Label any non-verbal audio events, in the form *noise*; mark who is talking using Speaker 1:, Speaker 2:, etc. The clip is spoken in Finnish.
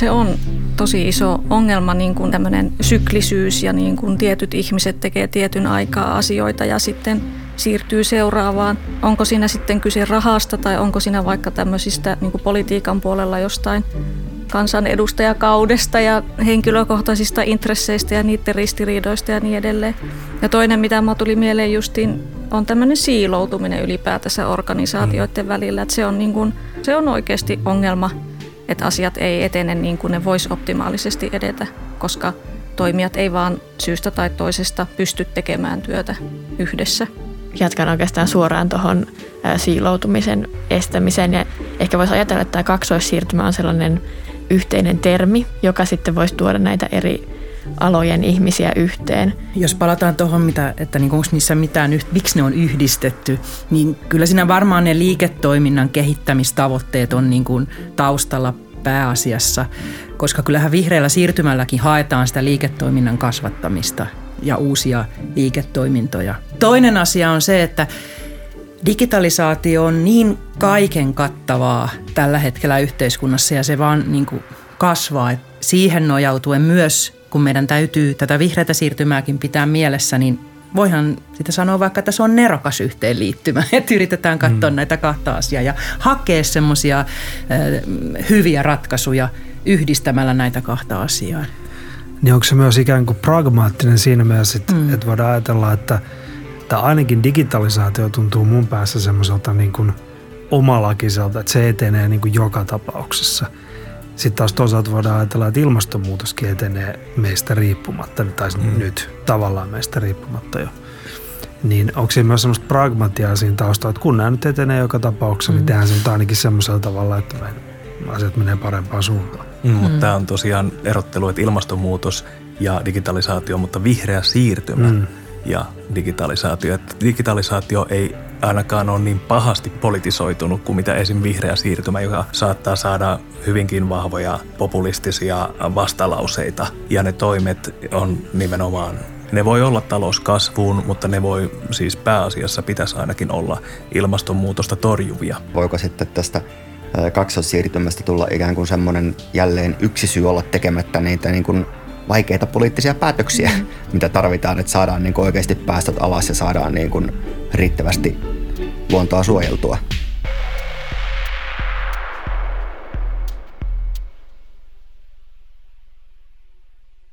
Speaker 1: Se on tosi iso ongelma, niin kuin tämmöinen syklisyys ja niin kuin tietyt ihmiset tekee tietyn aikaa asioita ja sitten siirtyy seuraavaan. Onko siinä sitten kyse rahasta tai onko siinä vaikka tämmöisistä niin kuin politiikan puolella jostain kansanedustajakaudesta ja henkilökohtaisista intresseistä ja niiden ristiriidoista ja niin edelleen. Ja toinen, mitä mä tuli mieleen justiin, on tämmöinen siiloutuminen ylipäätänsä organisaatioiden välillä. Että se, on niin kuin, se on oikeasti ongelma, että asiat ei etene niin kuin ne vois optimaalisesti edetä, koska toimijat ei vaan syystä tai toisesta pysty tekemään työtä yhdessä.
Speaker 2: Jatkan oikeastaan suoraan tuohon siiloutumisen estämiseen ja ehkä voisi ajatella, että tämä kaksoissiirtymä on sellainen yhteinen termi, joka sitten voisi tuoda näitä eri alojen ihmisiä yhteen.
Speaker 3: Jos palataan tuohon, mitä, että niin onko niissä mitään, miksi ne on yhdistetty, niin kyllä siinä varmaan ne liiketoiminnan kehittämistavoitteet on niin kuin taustalla pääasiassa, koska kyllähän vihreällä siirtymälläkin haetaan sitä liiketoiminnan kasvattamista ja uusia liiketoimintoja. Toinen asia on se, että digitalisaatio on niin kaiken kattavaa tällä hetkellä yhteiskunnassa ja se vaan niin kuin kasvaa. Siihen nojautuen myös, kun meidän täytyy tätä vihreätä siirtymääkin pitää mielessä, niin voihan sitä sanoa vaikka, että se on nerokas yhteenliittymä, *laughs* että yritetään katsoa mm. näitä kahta asiaa ja hakea semmoisia hyviä ratkaisuja yhdistämällä näitä kahta asiaa.
Speaker 4: Niin onko se myös ikään kuin pragmaattinen siinä mielessä, että, mm. että voidaan ajatella, että – että ainakin digitalisaatio tuntuu mun päässä semmoiselta niin kuin omalakiselta, että se etenee niin kuin joka tapauksessa. Sitten taas toisaalta voidaan ajatella, että ilmastonmuutoskin etenee meistä riippumatta, tai mm. nyt tavallaan meistä riippumatta jo. Niin onko siinä myös semmoista pragmatiaa siinä taustalla, että kun nämä nyt etenee joka tapauksessa, niin mm. niin tehdään se nyt ainakin semmoisella tavalla, että asiat menee parempaan suuntaan.
Speaker 5: Mm, mutta mm. tämä on tosiaan erottelu, että ilmastonmuutos ja digitalisaatio, mutta vihreä siirtymä mm ja digitalisaatio. Että digitalisaatio ei ainakaan ole niin pahasti politisoitunut kuin mitä esim. vihreä siirtymä, joka saattaa saada hyvinkin vahvoja populistisia vastalauseita. Ja ne toimet on nimenomaan ne voi olla talouskasvuun, mutta ne voi siis pääasiassa pitäisi ainakin olla ilmastonmuutosta torjuvia.
Speaker 6: Voiko sitten tästä kaksossiirtymästä tulla ikään kuin semmoinen jälleen yksi syy olla tekemättä niitä niin kuin vaikeita poliittisia päätöksiä, mm. mitä tarvitaan, että saadaan niin kuin oikeasti päästöt alas ja saadaan niin kuin riittävästi luontoa suojeltua.